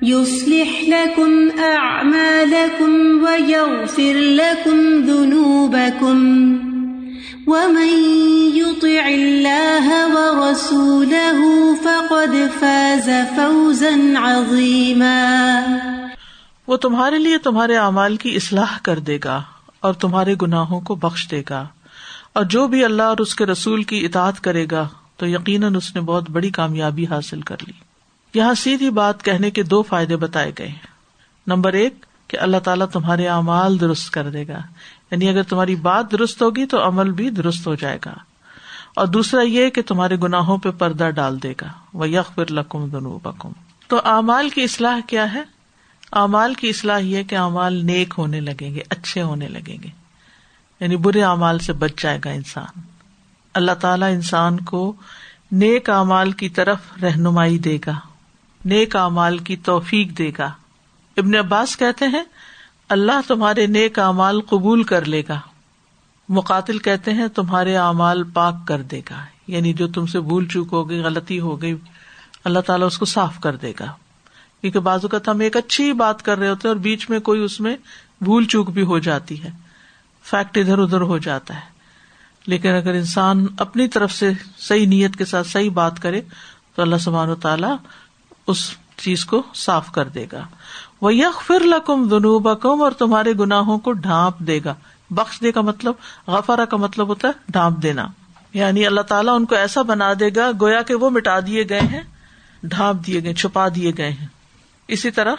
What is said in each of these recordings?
يصلح لكم أعمالكم ويغفر لكم ذنوبكم ومن يطع الله ورسوله فقد فاز فوزا عظيما وہ تمہارے لیے تمہارے اعمال کی اصلاح کر دے گا اور تمہارے گناہوں کو بخش دے گا اور جو بھی اللہ اور اس کے رسول کی اطاعت کرے گا تو یقیناً اس نے بہت بڑی کامیابی حاصل کر لی۔ یہاں سیدھی بات کہنے کے دو فائدے بتائے گئے نمبر ایک، کہ اللہ تعالیٰ تمہارے اعمال درست کر دے گا۔ یعنی اگر تمہاری بات درست ہوگی تو عمل بھی درست ہو جائے گا۔ اور دوسرا یہ کہ تمہارے گناہوں پہ پردہ ڈال دے گا۔ وہ یق پھر لکم دنو بکم تو اعمال کی اصلاح کیا ہے؟ اعمال کی اصلاح یہ کہ اعمال نیک ہونے لگیں گے، اچھے ہونے لگیں گے۔ یعنی برے اعمال سے بچ جائے گا انسان۔ اللہ تعالیٰ انسان کو نیک اعمال کی طرف رہنمائی دے گا۔ نیک اعمال کی توفیق دے گا۔ ابن عباس کہتے ہیں، اللہ تمہارے نیک اعمال قبول کر لے گا۔ مقاتل کہتے ہیں، تمہارے اعمال پاک کر دے گا۔ یعنی جو تم سے بھول چوک ہو گئی، غلطی ہو گئی، اللہ تعالیٰ اس کو صاف کر دے گا۔ کیونکہ بازو کا ہم ایک اچھی بات کر رہے ہوتے اور بیچ میں کوئی اس میں بھول چوک بھی ہو جاتی ہے۔ فیکٹ ادھر ادھر ہو جاتا ہے۔ لیکن اگر انسان اپنی طرف سے صحیح نیت کے ساتھ صحیح بات کرے، تو اللہ سبحان و تعالیٰ اس چیز کو صاف کر دے گا۔ وہ یک فر لکم دنوب کم اور تمہارے گناہوں کو ڈھانپ دے گا۔ بخش دے کا مطلب غفارا کا مطلب ہوتا ہے ڈھانپ دینا۔ یعنی اللہ تعالیٰ ان کو ایسا بنا دے گا، گویا کہ وہ مٹا دیے گئے ہیں، ڈھانپ دیے گئے، چھپا دیے گئے ہیں۔ اسی طرح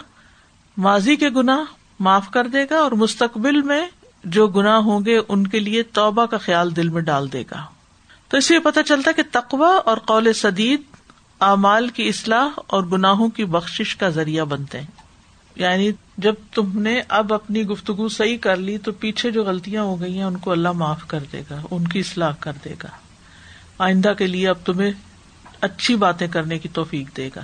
ماضی کے گنا معاف کر دے گا اور مستقبل میں جو گنا ہوں گے ان کے لیے توبہ کا خیال دل میں ڈال دے گا۔ تو اس لیے پتہ چلتا کہ تقوا اور قول سدید اعمال کی اصلاح اور گناہوں کی بخش کا ذریعہ بنتے ہیں۔ یعنی جب تم نے اب اپنی گفتگو صحیح کر لی تو پیچھے جو غلطیاں ہو گئی ہیں ان کو اللہ معاف کر دے گا، ان کی اصلاح کر دے گا۔ آئندہ کے لیے اب تمہیں اچھی باتیں کرنے کی توفیق دے گا۔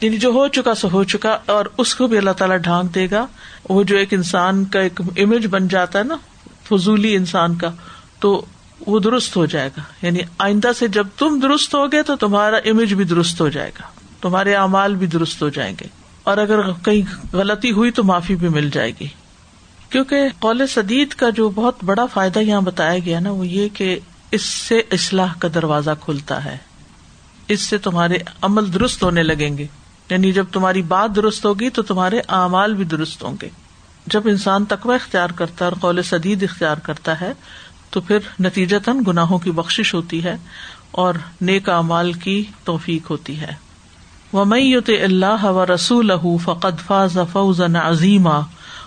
یعنی جو ہو چکا سو ہو چکا اور اس کو بھی اللہ تعالیٰ ڈھانک دے گا۔ وہ جو ایک انسان کا ایک امیج بن جاتا ہے نا، فضولی انسان کا، تو وہ درست ہو جائے گا۔ یعنی آئندہ سے جب تم درست ہوگے تو تمہارا امیج بھی درست ہو جائے گا۔ تمہارے اعمال بھی درست ہو جائیں گے۔ اور اگر کہیں غلطی ہوئی تو معافی بھی مل جائے گی۔ کیونکہ قول سدید کا جو بہت بڑا فائدہ یہاں بتایا گیا نا، وہ یہ کہ اس سے اصلاح کا دروازہ کھلتا ہے۔ اس سے تمہارے عمل درست ہونے لگیں گے۔ یعنی جب تمہاری بات درست ہوگی تو تمہارے اعمال بھی درست ہوں گے۔ جب انسان تقوی اختیار کرتا ہے اور قول سدید اختیار کرتا ہے تو پھر نتیجتاً گناہوں کی بخش ہوتی ہے اور نیک امال کی توفیق ہوتی ہے۔ وہ میت اللہ و رسول فقط فاض فوزن عظیمہ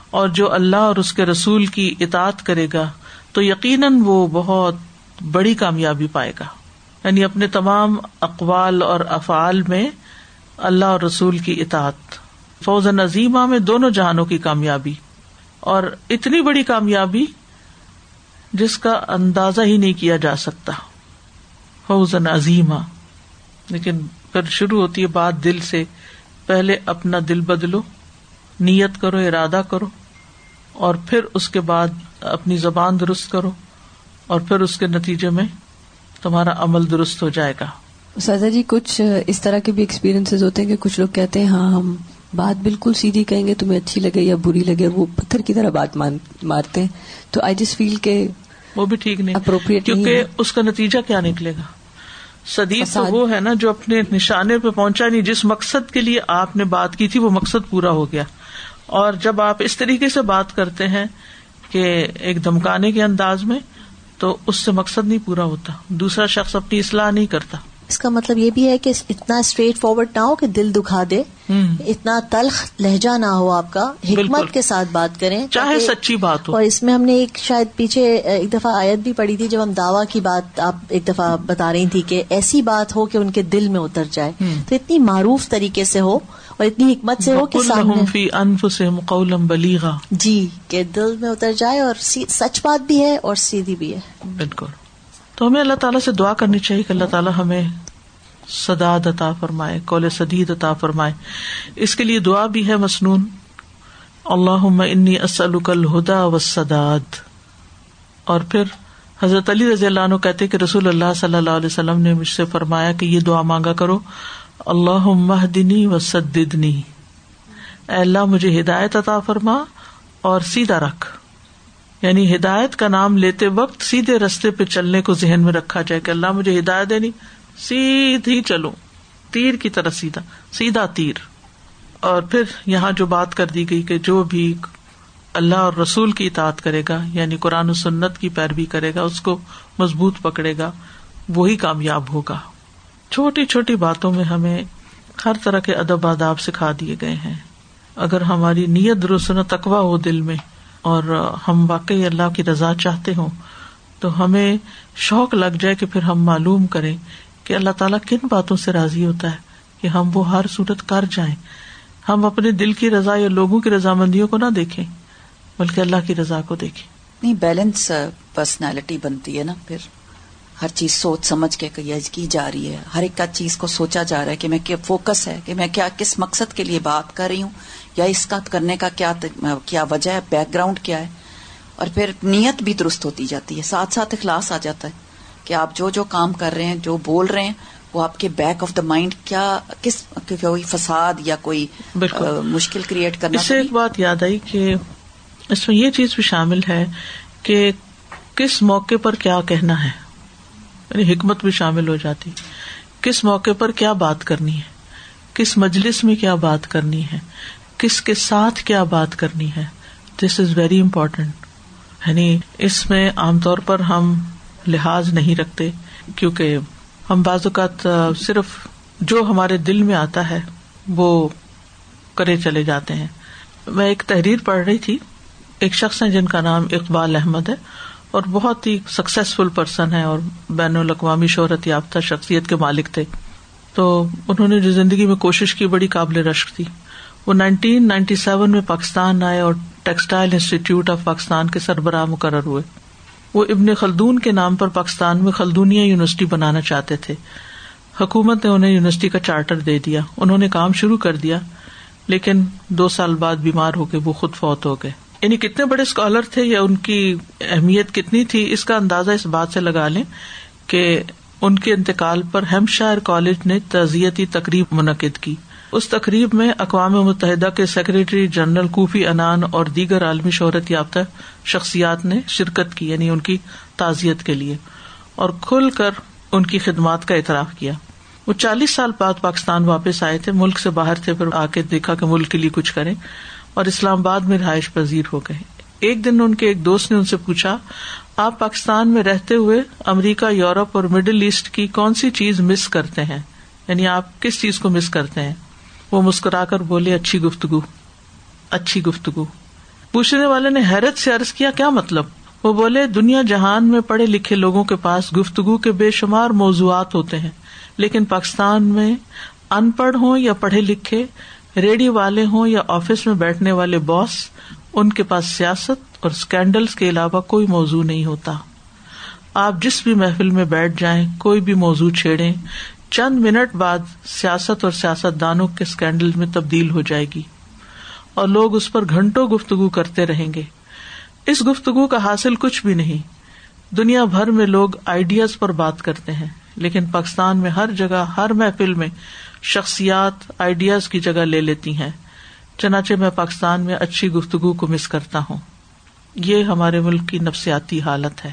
اور جو اللہ اور اس کے رسول کی اطاط کرے گا، تو یقیناً وہ بہت بڑی کامیابی پائے گا۔ یعنی اپنے تمام اقوال اور افعال میں اللہ اور رسول کی اطاعت۔ فوز عظیمہ میں دونوں جہانوں کی کامیابی۔ اور اتنی بڑی کامیابی جس کا اندازہ ہی نہیں کیا جا سکتا۔ فوزن عظیمہ لیکن پھر شروع ہوتی ہے بات دل سے۔ پہلے اپنا دل بدلو، نیت کرو، ارادہ کرو، اور پھر اس کے بعد اپنی زبان درست کرو، اور پھر اس کے نتیجے میں تمہارا عمل درست ہو جائے گا۔ سازا جی کچھ اس طرح کے بھی ایکسپیرینس ہوتے ہیں کہ کچھ لوگ کہتے ہیں ہاں ہم بات بالکل سیدھی کہیں گے تمہیں اچھی لگے یا بری لگے وہ پتھر کی طرح بات مارتے ہیں۔ تو آئی جس فیل کے وہ بھی ٹھیک نہیں۔ اپروپریٹ کیونکہ اس کا نتیجہ کیا نکلے گا؟ سدید تو وہ ہے نا جو اپنے نشانے پہ پہنچا نہیں جس مقصد کے لیے آپ نے بات کی تھی وہ مقصد پورا ہو گیا۔ اور جب آپ اس طریقے سے بات کرتے ہیں کہ ایک دمکانے کے انداز میں تو اس سے مقصد نہیں پورا ہوتا۔ دوسرا شخص اپنی اصلاح نہیں کرتا۔ اس کا مطلب یہ بھی ہے کہ اتنا اسٹریٹ فارورڈ نہ ہو کہ دل دکھا دے۔ اتنا تلخ لہجہ نہ ہو آپ کا۔ حکمت کے ساتھ بات کریں۔ چاہے سچی بات ہو۔ اور اس میں ہم نے ایک شاید پیچھے ایک دفعہ آیت بھی پڑی تھی جب ہم دعوی کی بات آپ ایک دفعہ بتا رہی تھی کہ ایسی بات ہو کہ ان کے دل میں اتر جائے۔ تو اتنی معروف طریقے سے ہو اور اتنی حکمت سے ہو کہ جی کہ دل میں اتر جائے اور سچ بات بھی ہے اور سیدھی بھی ہے۔ بالکل۔ تو ہمیں اللہ تعالیٰ سے دعا کرنی چاہیے کہ اللہ تعالیٰ ہمیں سداد عطا فرمائے کول سدید عطا فرمائے۔ اس کے لیے دعا بھی ہے مصنون اللہ انی اسلکل ہدا و سداد اور پھر حضرت علی رضی اللہ عنہ کہتے کہ رسول اللہ صلی اللہ علیہ وسلم نے مجھ سے فرمایا کہ یہ دعا مانگا کرو۔ اللہ مہدنی و سدنی اللہ مجھے ہدایت عطا فرما اور سیدھا رکھ۔ یعنی ہدایت کا نام لیتے وقت سیدھے رستے پہ چلنے کو ذہن میں رکھا جائے کہ اللہ مجھے ہدایت دینی، سیدھی چلو، تیر کی طرح سیدھا سیدھا تیر۔ اور پھر یہاں جو بات کر دی گئی کہ جو بھی اللہ اور رسول کی اطاعت کرے گا یعنی قرآن و سنت کی پیروی کرے گا، اس کو مضبوط پکڑے گا، وہی کامیاب ہوگا۔ چھوٹی چھوٹی باتوں میں ہمیں ہر طرح کے ادب آداب سکھا دیے گئے ہیں۔ اگر ہماری نیت درست تقوا ہو دل میں اور ہم واقعی اللہ کی رضا چاہتے ہوں، تو ہمیں شوق لگ جائے کہ پھر ہم معلوم کریں کہ اللہ تعالیٰ کن باتوں سے راضی ہوتا ہے کہ ہم وہ ہر صورت کر جائیں۔ ہم اپنے دل کی رضا یا لوگوں کی رضامندیوں کو نہ دیکھیں، بلکہ اللہ کی رضا کو دیکھیں۔ نہیں بیلنس پرسنالٹی uh, بنتی ہے نا پھر۔ ہر چیز سوچ سمجھ کے کی جا رہی ہے۔ ہر ایک کا چیز کو سوچا جا رہا ہے کہ میں کیا فوکس ہے کہ میں کیا کس مقصد کے لیے بات کر رہی ہوں۔ یا اس کا کرنے کا کیا کیا وجہ ہے؟ بیک گراؤنڈ کیا ہے؟ اور پھر نیت بھی درست ہوتی جاتی ہے ساتھ ساتھ اخلاص آ جاتا ہے کہ آپ جو جو کام کر رہے ہیں جو بول رہے ہیں وہ آپ کے بیک آف دا مائنڈ کیا کس کوئی فساد یا کوئی مشکل کریٹ کرنا اس سے ایک بات یاد آئی کہ اس میں یہ چیز بھی شامل ہے کہ کس موقع پر کیا کہنا ہے۔ یعنی حکمت بھی شامل ہو جاتی۔ کس موقع پر کیا بات کرنی ہے؟ کس مجلس میں کیا بات کرنی ہے؟ کس کے ساتھ کیا بات کرنی ہے؟ دس از ویری امپورٹینٹ یعنی اس میں عام طور پر ہم لحاظ نہیں رکھتے، کیونکہ ہم بعض اوقات صرف جو ہمارے دل میں آتا ہے، وہ کرے چلے جاتے ہیں۔ میں ایک تحریر پڑھ رہی تھی، ایک شخص ہے جن کا نام اقبال احمد ہے، اور بہت ہی سکسیسفل پرسن ہے اور بین الاقوامی شہرت یافتہ شخصیت کے مالک تھے۔ تو انہوں نے جو زندگی میں کوشش کی، بڑی قابل رشک تھی۔ وہ نائنٹین نائنٹی سیون میں پاکستان آئے اور ٹیکسٹائل انسٹیٹیوٹ آف پاکستان کے سربراہ مقرر ہوئے۔ وہ ابن خلدون کے نام پر پاکستان میں خلدونیا یونیورسٹی بنانا چاہتے تھے۔ حکومت نے انہیں یونیورسٹی کا چارٹر دے دیا۔ انہوں نے کام شروع کر دیا، لیکن دو سال بعد بیمار ہو گئے وہ خود فوت ہو گئے۔ یعنی کتنے بڑے اسکالر تھے یا ان کی اہمیت کتنی تھی، اس کا اندازہ اس بات سے لگا لیں کہ ان کے انتقال پر ہیم شاہر کالج نے تعزیتی تقریب منعقد کی۔ اس تقریب میں اقوام متحدہ کے سیکریٹری جنرل کوفی انان اور دیگر عالمی شہرت یافتہ شخصیات نے شرکت کی یعنی ان کی تعزیت کے لیے، اور کھل کر ان کی خدمات کا اعتراف کیا۔ وہ چالیس سال بعد پاکستان واپس آئے تھے، ملک سے باہر تھے، پھر آ کے دیکھا کہ ملک کے لیے کچھ کریں، اور اسلام آباد میں رہائش پذیر ہو گئے۔ ایک دن ان کے ایک دوست نے ان سے پوچھا، آپ پاکستان میں رہتے ہوئے امریکہ، یورپ اور مڈل ایسٹ کی کون سی چیز مس کرتے ہیں؟ یعنی آپ کس چیز کو مس کرتے ہیں؟ وہ مسکرا کر بولے، اچھی گفتگو اچھی گفتگو۔ پوچھنے والے نے حیرت سے ارض کیا کیا مطلب؟ وہ بولے، دنیا جہان میں پڑھے لکھے لوگوں کے پاس گفتگو کے بے شمار موضوعات ہوتے ہیں، لیکن پاکستان میں ان پڑھ ہوں یا پڑھے لکھے ریڈیو والے ہوں یا آفس میں بیٹھنے والے باس، ان کے پاس سیاست اور اسکینڈلس کے علاوہ کوئی موضوع نہیں ہوتا۔ آپ جس بھی محفل میں بیٹھ جائیں، کوئی بھی موضوع چھیڑے چند منٹ بعد سیاست اور سیاست دانوں کے اسکینڈل میں تبدیل ہو جائے گی اور لوگ اس پر گھنٹوں گفتگو کرتے رہیں گے۔ اس گفتگو کا حاصل کچھ بھی نہیں۔ دنیا بھر میں لوگ آئیڈیاز پر بات کرتے ہیں، لیکن پاکستان میں ہر جگہ، ہر محفل میں شخصیات آئیڈیاز کی جگہ لے لیتی ہیں۔ چنانچہ میں پاکستان میں اچھی گفتگو کو مس کرتا ہوں۔ یہ ہمارے ملک کی نفسیاتی حالت ہے۔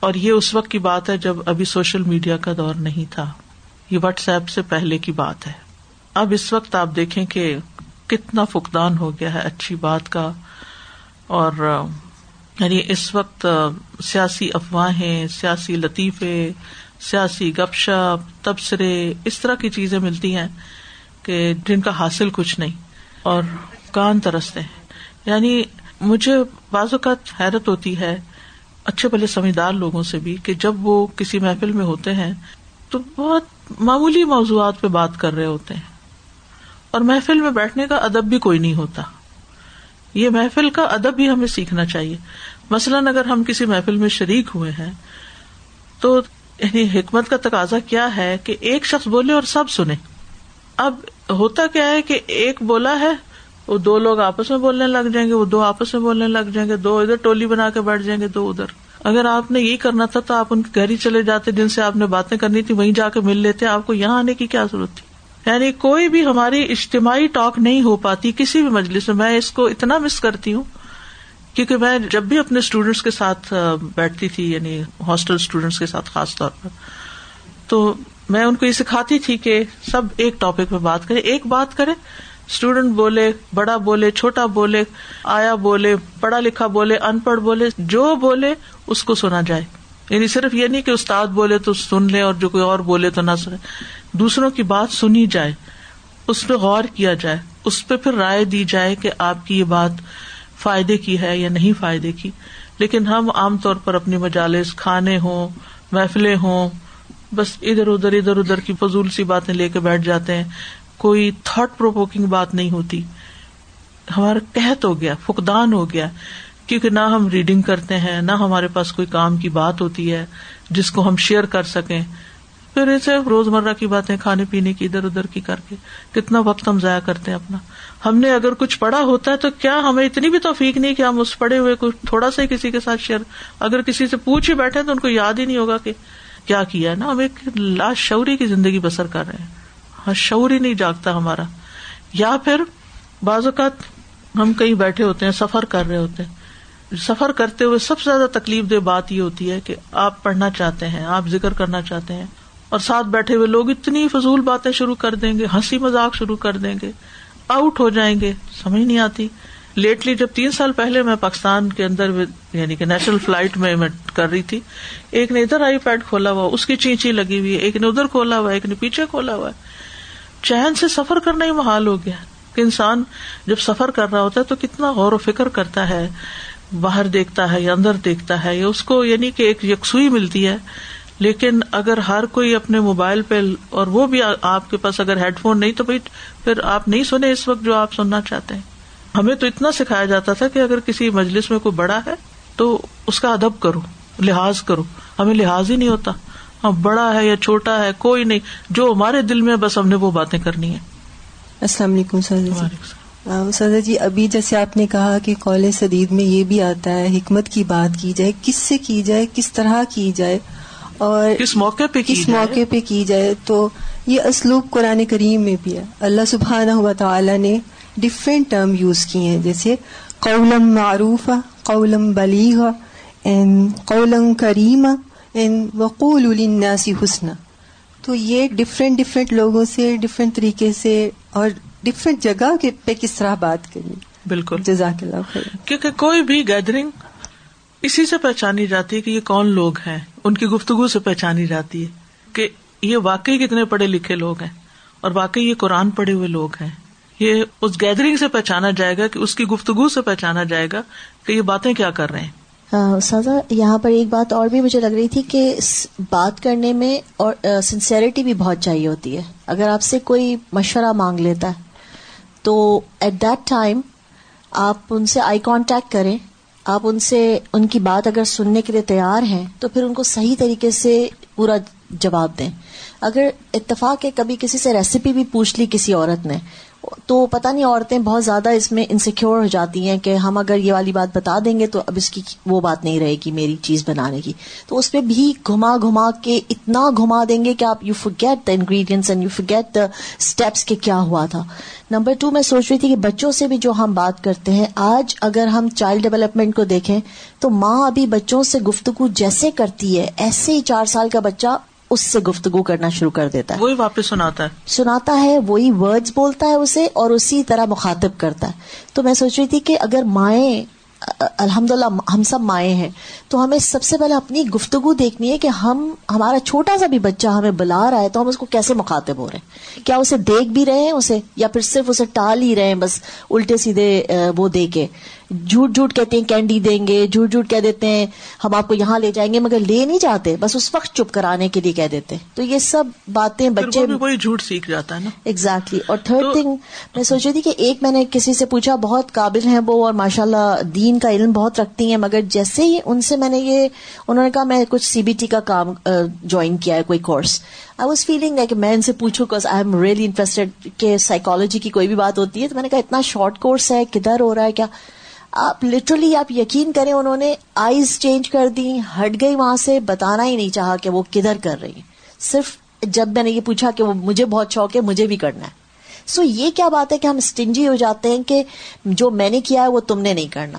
اور یہ اس وقت کی بات ہے جب ابھی سوشل میڈیا کا دور نہیں تھا۔ یہ واٹس ایپ سے پہلے کی بات ہے۔ اب اس وقت آپ دیکھیں کہ کتنا فقدان ہو گیا ہے اچھی بات کا۔ اور یعنی اس وقت سیاسی افواہیں، سیاسی لطیفے، سیاسی گپ شپ، تبصرے، اس طرح کی چیزیں ملتی ہیں کہ جن کا حاصل کچھ نہیں۔ اور کان ترستے ہیں۔ یعنی مجھے بعض اوقات حیرت ہوتی ہے، اچھے بھلے سمجھدار لوگوں سے بھی کہ جب وہ کسی محفل میں ہوتے ہیں تو بہت معمولی موضوعات پہ بات کر رہے ہوتے ہیں اور محفل میں بیٹھنے کا ادب بھی کوئی نہیں ہوتا یہ محفل کا ادب بھی ہمیں سیکھنا چاہیے مثلاً اگر ہم کسی محفل میں شریک ہوئے ہیں تو یعنی حکمت کا تقاضا کیا ہے کہ ایک شخص بولے اور سب سنے اب ہوتا کیا ہے کہ ایک بولا ہے، وہ دو لوگ آپس میں بولنے لگ جائیں گے، وہ دو آپس میں بولنے لگ جائیں گے، دو ادھر ٹولی بنا کے بیٹھ جائیں گے، دو ادھر۔ اگر آپ نے یہی کرنا تھا تو آپ ان کے گھر ہی چلے جاتے جن سے آپ نے باتیں کرنی تھی، وہیں جا کے مل لیتے، آپ کو یہاں آنے کی کیا ضرورت تھی؟ یعنی کوئی بھی ہماری اجتماعی ٹاک نہیں ہو پاتی کسی بھی مجلس میں میں اس کو اتنا مس کرتی ہوں، کیونکہ میں جب بھی اپنے اسٹوڈینٹس کے ساتھ بیٹھتی تھی یعنی ہاسٹل اسٹوڈینٹس کے ساتھ خاص طور پر، تو میں ان کو یہ سکھاتی تھی کہ سب ایک ٹاپک پہ بات کرے ایک بات کرے اسٹوڈینٹ بولے، بڑا بولے، چھوٹا بولے، آیا بولے، پڑھا لکھا بولے، ان پڑھ بولے، جو بولے، اس کو سنا جائے۔ یعنی صرف یہ نہیں کہ استاد بولے تو سن لے اور جو کوئی اور بولے تو نہ سنے۔ دوسروں کی بات سنی جائے، اس پہ غور کیا جائے، اس پہ پھر رائے دی جائے کہ آپ کی یہ بات فائدے کی ہے یا نہیں فائدے کی۔ لیکن ہم عام طور پر اپنی مجالس، کھانے ہوں، محفلیں ہوں، بس ادھر ادھر ادھر ادھر کی فضول سی باتیں لے کے بیٹھ جاتے ہیں۔ کوئی تھاٹ پروکنگ بات نہیں ہوتی۔ ہمارا قحط ہو گیا، فقدان ہو گیا۔ کیونکہ نہ ہم ریڈنگ کرتے ہیں، نہ ہمارے پاس کوئی کام کی بات ہوتی ہے جس کو ہم شیئر کر سکیں۔ پھر اسے روز مرہ کی باتیں، کھانے پینے کی، ادھر ادھر کی کر کے۔ کتنا وقت ہم ضائع کرتے ہیں اپنا۔ ہم نے اگر کچھ پڑھا ہوتا ہے تو کیا ہمیں اتنی بھی توفیق نہیں کہ ہم اس پڑھے ہوئے کو تھوڑا سا کسی کے ساتھ شیئر اگر کسی سے پوچھ ہی بیٹھے تو ان کو یاد ہی نہیں ہوگا کہ کیا کیا ہے نا۔ ہم ایک لاش شعوری کی زندگی بسر کر رہے ہیں۔ ہاں شعور ہی نہیں جاگتا ہمارا۔ یا پھر بعض اوقات ہم کہیں بیٹھے ہوتے ہیں، سفر کر رہے ہوتے ہیں۔ سفر کرتے ہوئے سب سے زیادہ تکلیف دہ بات یہ ہوتی ہے کہ آپ پڑھنا چاہتے ہیں، آپ ذکر کرنا چاہتے ہیں اور ساتھ بیٹھے ہوئے لوگ اتنی فضول باتیں شروع کر دیں گے، ہنسی مذاق شروع کر دیں گے آؤٹ ہو جائیں گے، سمجھ نہیں آتی۔ لیٹلی جب تین سال پہلے میں پاکستان کے اندر یعنی کہ نیشنل فلائٹ میں میں کر رہی تھی، ایک نے ادھر آئی پیڈ کھولا ہوا، اس کی چینچی لگی ہوئی ہے، ایک نے ادھر کھولا ہوا ایک نے پیچھے کھولا ہوا ہے۔ چین سے سفر کرنا ہی محال ہو گیا کہ انسان جب سفر کر رہا ہوتا ہے تو کتنا غور و فکر کرتا ہے، باہر دیکھتا ہے یا اندر دیکھتا ہے، یا اس کو یعنی کہ ایک یکسوئی ملتی ہے۔ لیکن اگر ہر کوئی اپنے موبائل پہ اور وہ بھی آپ کے پاس اگر ہیڈ فون نہیں تو بھائی پھر آپ نہیں سنے اس وقت جو آپ سننا چاہتے ہیں۔ ہمیں تو اتنا سکھایا جاتا تھا کہ اگر کسی مجلس میں کوئی بڑا ہے تو اس کا ادب کرو، لحاظ کرو۔ ہمیں لحاظ ہی نہیں ہوتا۔ ہاں بڑا ہے یا چھوٹا ہے کوئی نہیں۔ جو ہمارے دل میں بس ہم نے وہ باتیں کرنی ہے السلام علیکم سر سر جی ابھی جیسے آپ نے کہا کہ کالج سدید میں یہ بھی آتا ہے حکمت کی بات کی جائے کس سے کی جائے کس طرح کی جائے اور کس موقع پہ کس موقع پہ کی جائے تو یہ اسلوب قرآن کریم میں بھی ہے۔ اللہ سبحانہ ہوا تعالیٰ نے ڈفرینٹ ٹرم یوز کیے ہیں جیسے قولم معروف قولم بلیغ قولم کریم وقول الناسی حسن تو یہ ڈفرینٹ ڈفرینٹ لوگوں سے ڈفرینٹ طریقے سے اور ڈفرینٹ جگہ کے پہ کس طرح بات کرنی بالکل۔ جزاک اللہ خیر۔ کیونکہ کوئی بھی گیدرنگ اسی سے پہچانی جاتی ہے کہ یہ کون لوگ ہیں۔ ان کی گفتگو سے پہچانی جاتی ہے کہ یہ واقعی کتنے پڑھے لکھے لوگ ہیں اور واقعی یہ قرآن پڑھے ہوئے لوگ ہیں۔ یہ اس گیدرنگ سے پہچانا جائے گا کہ اس کی گفتگو سے پہچانا جائے گا کہ یہ باتیں کیا کر رہے ہیں۔ سازا یہاں پر ایک بات اور بھی مجھے لگ رہی تھی کہ بات کرنے میں اور سنسیریٹی بھی بہت چاہیے ہوتی ہے۔ اگر آپ سے کوئی مشورہ مانگ لیتا ہے، تو ایٹ دیٹ ٹائم آپ ان سے آئی کانٹیکٹ کریں۔ آپ ان سے، ان کی بات اگر سننے کے لیے تیار ہیں، تو پھر ان کو صحیح طریقے سے پورا جواب دیں۔ اگر اتفاق ہے، کبھی کسی سے ریسیپی بھی پوچھ لی کسی عورت نے تو پتہ نہیں عورتیں بہت زیادہ اس میں انسیکیور ہو جاتی ہیں کہ ہم اگر یہ والی بات بتا دیں گے تو اب اس کی وہ بات نہیں رہے گی میری چیز بنانے کی۔ تو اس پہ بھی گھما گھما کے اتنا گھما دیں گے کہ آپ you forget the ingredients and you forget the steps کے کیا ہوا تھا۔ نمبر ٹو میں سوچ رہی تھی کہ بچوں سے بھی جو ہم بات کرتے ہیں، آج اگر ہم چائلڈ ڈیولپمنٹ کو دیکھیں تو ماں ابھی بچوں سے گفتگو جیسے کرتی ہے، ایسے ہی چار سال کا بچہ اس سے گفتگو کرنا شروع کر دیتا ہے۔ وہی واپس سناتا ہے۔ سناتا ہے وہی ورڈز بولتا ہے اسے اور اسی طرح مخاطب کرتا ہے۔ تو میں سوچ رہی تھی کہ اگر مائیں الحمد للہ ہم سب مائیں ہیں تو ہمیں سب سے پہلے اپنی گفتگو دیکھنی ہے کہ ہم ہمارا چھوٹا سا بھی بچہ ہمیں بلا رہا ہے تو ہم اس کو کیسے مخاطب ہو رہے ہیں؟ کیا اسے دیکھ بھی رہے ہیں اسے یا پھر صرف اسے ٹال ہی رہے ہیں بس الٹے سیدھے وہ دے کے؟ جھوٹ جھوٹ کہتے ہیں کینڈی دیں گے جھوٹ جھوٹ کہہ دیتے ہیں ہم آپ کو یہاں لے جائیں گے مگر لے نہیں جاتے بس اس وقت چپ کرانے کے لیے کہہ دیتے تو یہ سب باتیں بچے جھوٹ سیکھ جاتا ہے نا۔ ایگزیکٹلی اور تھرڈ تھنگ میں سوچ رہی تھی کہ ایک میں نے کسی سے پوچھا بہت قابل ہیں وہ اور ماشاء اللہ دین کا علم بہت رکھتی ہیں مگر جیسے ہی ان سے میں نے یہ انہوں نے کہا میں کچھ سی بی ٹی کا کام جوائن کیا ہے کوئی کورس آئی واز فیلنگ کہ میں ان سے پوچھوں آئی ایم ریئلی انٹرسٹیڈ کہ سائیکالوجی کی کوئی بھی بات ہوتی ہے۔ تو میں نے کہا اتنا شارٹ کورس ہے کدھر ہو رہا ہے کیا آپ لٹرلی آپ یقین کریں انہوں نے آئیز چینج کر دی ہٹ گئی وہاں سے، بتانا ہی نہیں چاہا کہ وہ کدھر کر رہی صرف جب میں نے یہ پوچھا کہ وہ مجھے بہت شوق ہے، مجھے بھی کرنا ہے۔ سو یہ کیا بات ہے کہ ہم اسٹنجی ہو جاتے ہیں کہ جو میں نے کیا ہے، وہ تم نے نہیں کرنا۔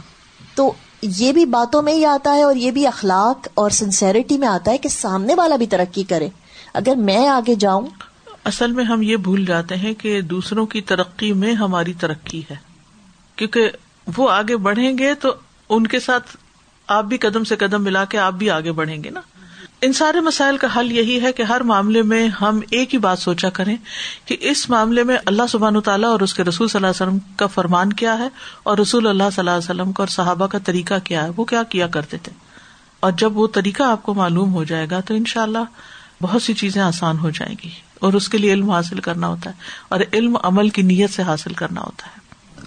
تو یہ بھی باتوں میں ہی آتا ہے اور یہ بھی اخلاق اور سنسیرٹی میں آتا ہے کہ سامنے والا بھی ترقی کرے۔ اگر میں آگے جاؤں۔ اصل میں ہم یہ بھول جاتے ہیں کہ دوسروں کی ترقی میں ہماری ترقی ہے۔ کیونکہ وہ آگے بڑھیں گے تو ان کے ساتھ آپ بھی قدم سے قدم ملا کے آپ بھی آگے بڑھیں گے نا۔ ان سارے مسائل کا حل یہی ہے کہ ہر معاملے میں ہم ایک ہی بات سوچا کریں کہ اس معاملے میں اللہ سبحان تعالیٰ اور اس کے رسول صلی اللہ علیہ وسلم کا فرمان کیا ہے اور رسول اللہ صلی اللہ علیہ وسلم کا اور صحابہ کا طریقہ کیا ہے، وہ کیا کیا کرتے تھے۔ اور جب وہ طریقہ آپ کو معلوم ہو جائے گا تو ان شاء اللہ بہت سی چیزیں آسان ہو جائیں گی اور اس کے لیے علم حاصل کرنا ہوتا ہے اور علم عمل کی نیت سے حاصل کرنا ہوتا ہے۔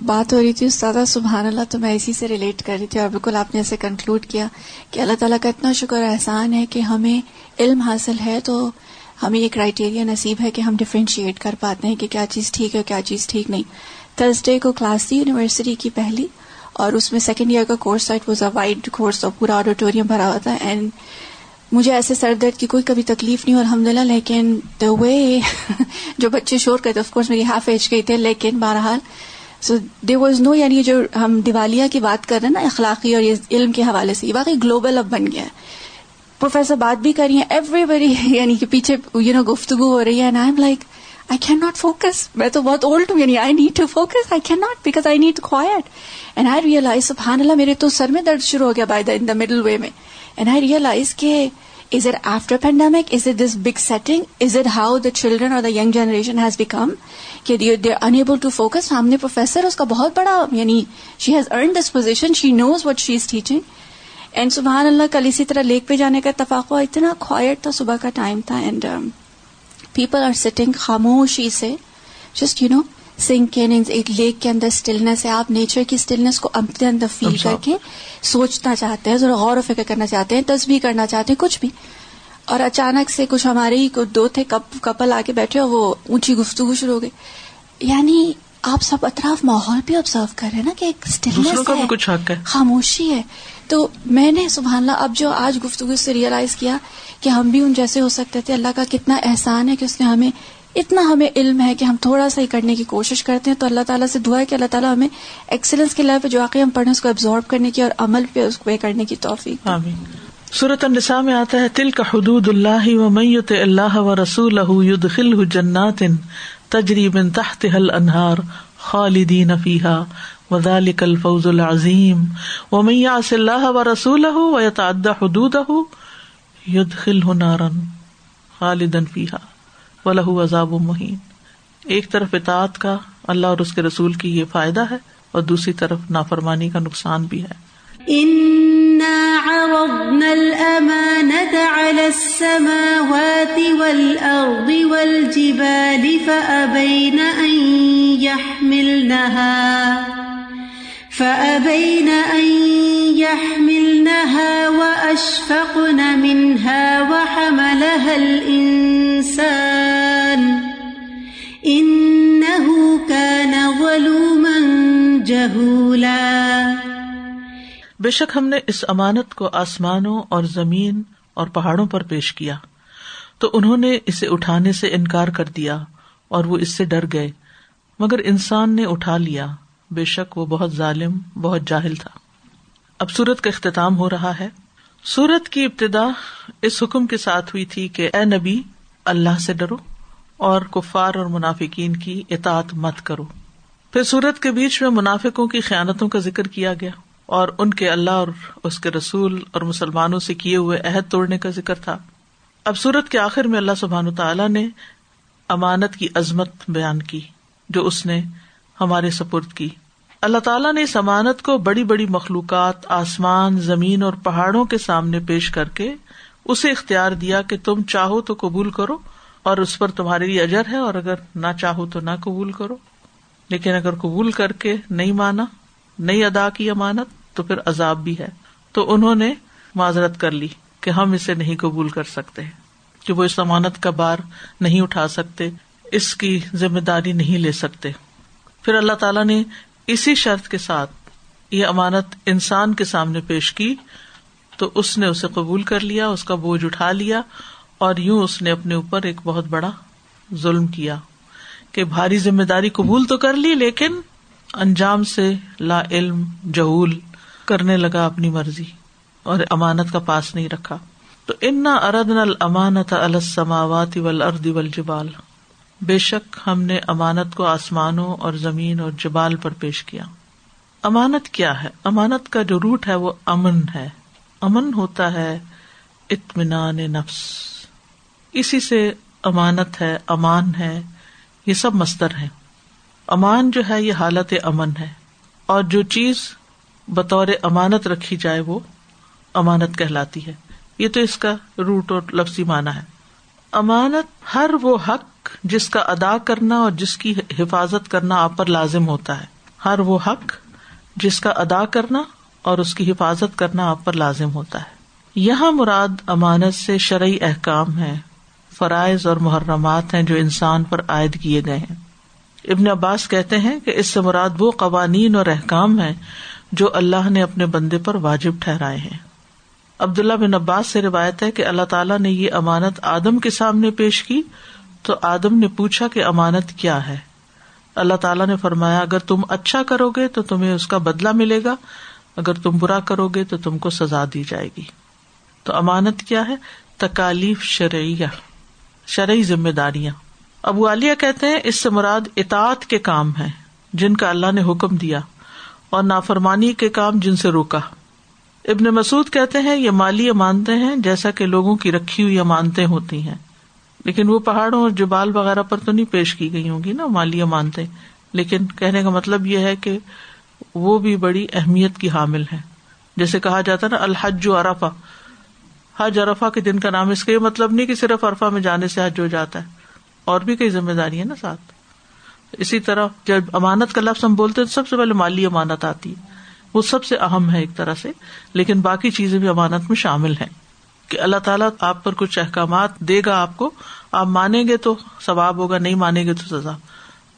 بات ہو رہی تھی استاد سبحان اللہ، تو میں اسی سے ریلیٹ کر رہی تھی اور بالکل آپ نے ایسے کنکلوڈ کیا کہ اللہ تعالیٰ کا اتنا شکر احسان ہے کہ ہمیں علم حاصل ہے تو ہمیں یہ کرائٹیریا نصیب ہے کہ ہم ڈفرینشیٹ کر پاتے ہیں کہ کیا چیز ٹھیک ہے کیا چیز ٹھیک نہیں۔ تھرسڈے کو کلاس تھی یونیورسٹی کی پہلی اور اس میں سیکنڈ ایئر کا کورس تھا it was a wide course اور پورا آڈیٹوریم بھرا ہوا تھا اینڈ مجھے ایسے سر درد کی کوئی کبھی تکلیف نہیں اور الحمد للہ لیکن دا وے جو بچے شور کرتے آف کورس میری ہاف ایج گئی تھے، لیکن بہرحال سو دیر واز نو یعنی جو ہم دیوالیہ کی بات کر رہے ہیں نا، اخلاقی اور علم کے حوالے سے، یہ واقعی گلوبل اب بن گیا ہے۔ پروفیسر بات بھی کر رہی ہیں ایوری بڑی یعنی کہ پیچھے یو نو گفتگو ہو رہی ہے and I am like I can not focus میں تو بہت اولڈ ہوں یعنی I need to focus I can not because I need quiet and I realize سبحان اللہ، میرے تو سر میں درد شروع ہو گیا by the in the middle way میں۔ اینڈ آئی ریئلائز کہ is it after pandemic is it this big setting is it how the children اور the young generation has become کہ دے انیبل ٹو فوکس سامنے professor اس کا بہت بڑا یعنی she has earned this position she knows what she is teaching and سبحان اللہ کل اسی طرح لیک پہ جانے کا اتفاق ہوا اتنا خوائٹ تھا صبح کا ٹائم تھا اینڈ پیپل آر سٹنگ خاموشی سے جسٹ یو نو سنک ایک لیک کے اندر اسٹلنس ہے۔ آپ نیچر کی اسٹلنس کو اپنے اندر فیل کر کے سوچنا چاہتے ہیں ذرا غور و فکر کرنا چاہتے ہیں تصویر کرنا چاہتے ہیں کچھ بھی۔ اور اچانک سے کچھ ہمارے ہی دو تھے کپل آ کے بیٹھے اور وہ اونچی گفتگو شروع ہو گئی۔ یعنی آپ سب اطراف ماحول بھی آبزرو کر رہے ہیں نا کہ ایک حق ہے۔ خاموشی ہے۔ تو میں نے سبحان اللہ اب جو آج گفتگو سے ریئلائز کیا کہ ہم بھی ان جیسے ہو سکتے تھے۔ اللہ کا کتنا احسان ہے کہ اس نے ہمیں اتنا ہمیں علم ہے کہ ہم تھوڑا سا ہی کرنے کی کوشش کرتے ہیں تو اللہ تعالیٰ سے دعا ہے کہ اللہ تعالیٰ ہمیں ایکسلنس کے لیول پہ جو واقعی ہم پڑھیں اس کو ابزارو کرنے کی اور عمل پہ اس کو کرنے کی توفیق آمین۔ صورت النساء میں آتا ہے تل کا حدود اللہ و میت اللہ و رسول خل جنات تجری بن تحت حل انہار خالدین فیحا وذالک الفوز العظیم۔ و میاں اللہ و رسول و یتعدى حدودہ يدخلہ نارا خالدا فیحا و لہو عذاب مہین ایک طرف اطاعت کا اللہ اور اس کے رسول کی یہ فائدہ ہے اور دوسری طرف نافرمانی کا نقصان بھی ہے۔ عرضنا الأمانة على السماوات والأرض والجبال فأبين أن يحملنها وأشفقن منها وحملها الإنسان إنه كان ظلوما جهولا بے شک ہم نے اس امانت کو آسمانوں اور زمین اور پہاڑوں پر پیش کیا تو انہوں نے اسے اٹھانے سے انکار کر دیا اور وہ اس سے ڈر گئے مگر انسان نے اٹھا لیا بے شک وہ بہت ظالم، بہت جاہل تھا۔ اب سورت کا اختتام ہو رہا ہے۔ سورت کی ابتدا اس حکم کے ساتھ ہوئی تھی کہ اے نبی، اللہ سے ڈرو اور کفار اور منافقین کی اطاعت مت کرو۔ پھر سورت کے بیچ میں منافقوں کی خیالتوں کا ذکر کیا گیا اور ان کے اللہ اور اس کے رسول اور مسلمانوں سے کیے ہوئے عہد توڑنے کا ذکر تھا۔ اب سورت کے آخر میں اللہ سبحان تعالیٰ نے امانت کی عظمت بیان کی، جو اس نے ہمارے سپرد کی۔ اللہ تعالیٰ نے اس امانت کو بڑی بڑی مخلوقات، آسمان، زمین اور پہاڑوں کے سامنے پیش کر کے اسے اختیار دیا کہ تم چاہو تو قبول کرو اور اس پر تمہارے لیے اجر ہے اور اگر نہ چاہو تو نہ قبول کرو۔ لیکن اگر قبول کر کے نہیں مانا، نہیں ادا کی امانت، تو پھر عذاب بھی ہے۔ تو انہوں نے معذرت کر لی کہ ہم اسے نہیں قبول کر سکتے، کہ وہ اس امانت کا بار نہیں اٹھا سکتے، اس کی ذمہ داری نہیں لے سکتے۔ پھر اللہ تعالیٰ نے اسی شرط کے ساتھ یہ امانت انسان کے سامنے پیش کی، تو اس نے اسے قبول کر لیا، اس کا بوجھ اٹھا لیا، اور یوں اس نے اپنے اوپر ایک بہت بڑا ظلم کیا کہ بھاری ذمہ داری قبول تو کر لی، لیکن انجام سے لا علم، جہول کرنے لگا اپنی مرضی اور امانت کا پاس نہیں رکھا۔ تو ان اردن المانت السماوات ولاد ول جبال بے شک ہم نے امانت کو آسمانوں اور زمین اور جبال پر پیش کیا۔ امانت کیا ہے؟ امانت کا جو روٹ ہے وہ امن ہے۔ امن ہوتا ہے اطمینان نفس۔ اسی سے امانت ہے، امان ہے، یہ سب مستر ہے امان جو ہے، یہ حالت امن ہے۔ اور جو چیز بطور امانت رکھی جائے وہ امانت کہلاتی ہے۔ یہ تو اس کا روٹ اور لفظی مانا ہے۔ امانت ہر وہ حق جس کا ادا کرنا اور جس کی حفاظت کرنا آپ پر لازم ہوتا ہے۔ ہر وہ حق جس کا ادا کرنا اور اس کی حفاظت کرنا آپ پر لازم ہوتا ہے۔ یہاں مراد امانت سے شرعی احکام ہے فرائض اور محرمات ہیں جو انسان پر عائد کیے گئے ہیں۔ ابن عباس کہتے ہیں کہ اس سے مراد وہ قوانین اور احکام ہے جو اللہ نے اپنے بندے پر واجب ٹھہرائے ہیں۔ عبداللہ بن عباس سے روایت ہے کہ اللہ تعالیٰ نے یہ امانت آدم کے سامنے پیش کی تو آدم نے پوچھا کہ امانت کیا ہے؟ اللہ تعالیٰ نے فرمایا، اگر تم اچھا کرو گے تو تمہیں اس کا بدلا ملے گا، اگر تم برا کرو گے تو تم کو سزا دی جائے گی۔ تو امانت کیا ہے؟ تکالیف شرعیہ، شرعی ذمہ داریاں ابو عالیہ کہتے ہیں، اس سے مراد اطاعت کے کام ہے جن کا اللہ نے حکم دیا اور نافرمانی کے کام جن سے روکا۔ ابن مسعود کہتے ہیں، یہ مالی امانتے ہیں، جیسا کہ لوگوں کی رکھی ہوئی امانتے ہوتی ہیں۔ لیکن وہ پہاڑوں اور جبال وغیرہ پر تو نہیں پیش کی گئی ہوں گی نا مالی امانتے لیکن کہنے کا مطلب یہ ہے کہ وہ بھی بڑی اہمیت کی حامل ہے جیسے کہا جاتا نا، الحج ارفا حج ارفا کے دن کا نام اس کا یہ مطلب نہیں کہ صرف ارفا میں جانے سے حج ہو جاتا ہے۔ اور بھی کئی ذمہ داری ہے نا ساتھ۔ اسی طرح جب امانت کا لفظ ہم بولتے ہیں سب سے پہلے مالی امانت آتی ہے۔ وہ سب سے اہم ہے ایک طرح سے، لیکن باقی چیزیں بھی امانت میں شامل ہیں۔ کہ اللہ تعالیٰ آپ پر کچھ احکامات دے گا آپ کو، آپ مانیں گے تو ثواب ہوگا، نہیں مانیں گے تو سزا۔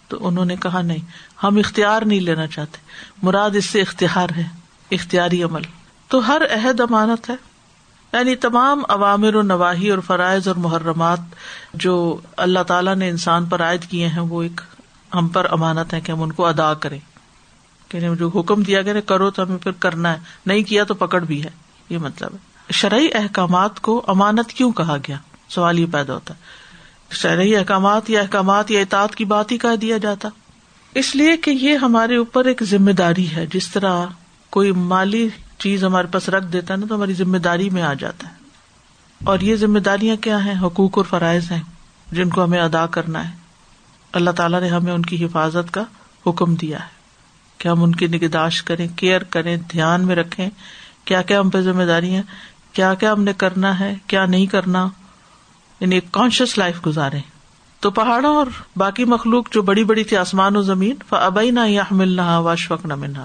تو انہوں نے کہا نہیں، ہم اختیار نہیں لینا چاہتے۔ مراد اس سے اختیار ہے، اختیاری عمل۔ تو ہر عہد امانت ہے۔ یعنی تمام عوامر و نواحی اور فرائض اور محرمات جو اللہ تعالیٰ نے انسان پر عائد کیے ہیں، وہ ایک ہم پر امانت ہے کہ ہم ان کو ادا کریں۔ کہ جو حکم دیا گیا کرو تو ہمیں پھر کرنا ہے، نہیں کیا تو پکڑ بھی ہے۔ یہ مطلب ہے۔ شرعی احکامات کو امانت کیوں کہا گیا؟ سوال یہ پیدا ہوتا ہے۔ شرعی احکامات یا احکامات یا اطاعت کی بات ہی کہہ دیا جاتا۔ اس لیے کہ یہ ہمارے اوپر ایک ذمہ داری ہے۔ جس طرح کوئی مالی چیز ہمارے پاس رکھ دیتا ہے نا، تو ہماری ذمہ داری میں آ جاتا ہے۔ اور یہ ذمہ داریاں کیا ہیں؟ حقوق اور فرائض ہیں جن کو ہمیں ادا کرنا ہے۔ اللہ تعالیٰ نے ہمیں ان کی حفاظت کا حکم دیا ہے۔ کہ ہم ان کی نگہداشت کریں، کیئر کریں، دھیان میں رکھیں۔ کیا کیا ہم پہ ذمہ داری ہیں؟ کیا کیا ہم نے کرنا ہے، کیا نہیں کرنا۔ یعنی ایک کانشیس لائف گزارے۔ تو پہاڑوں اور باقی مخلوق جو بڑی بڑی تھی آسمان و زمین ابئی نہ یا ملنا واشفق نہ ملنا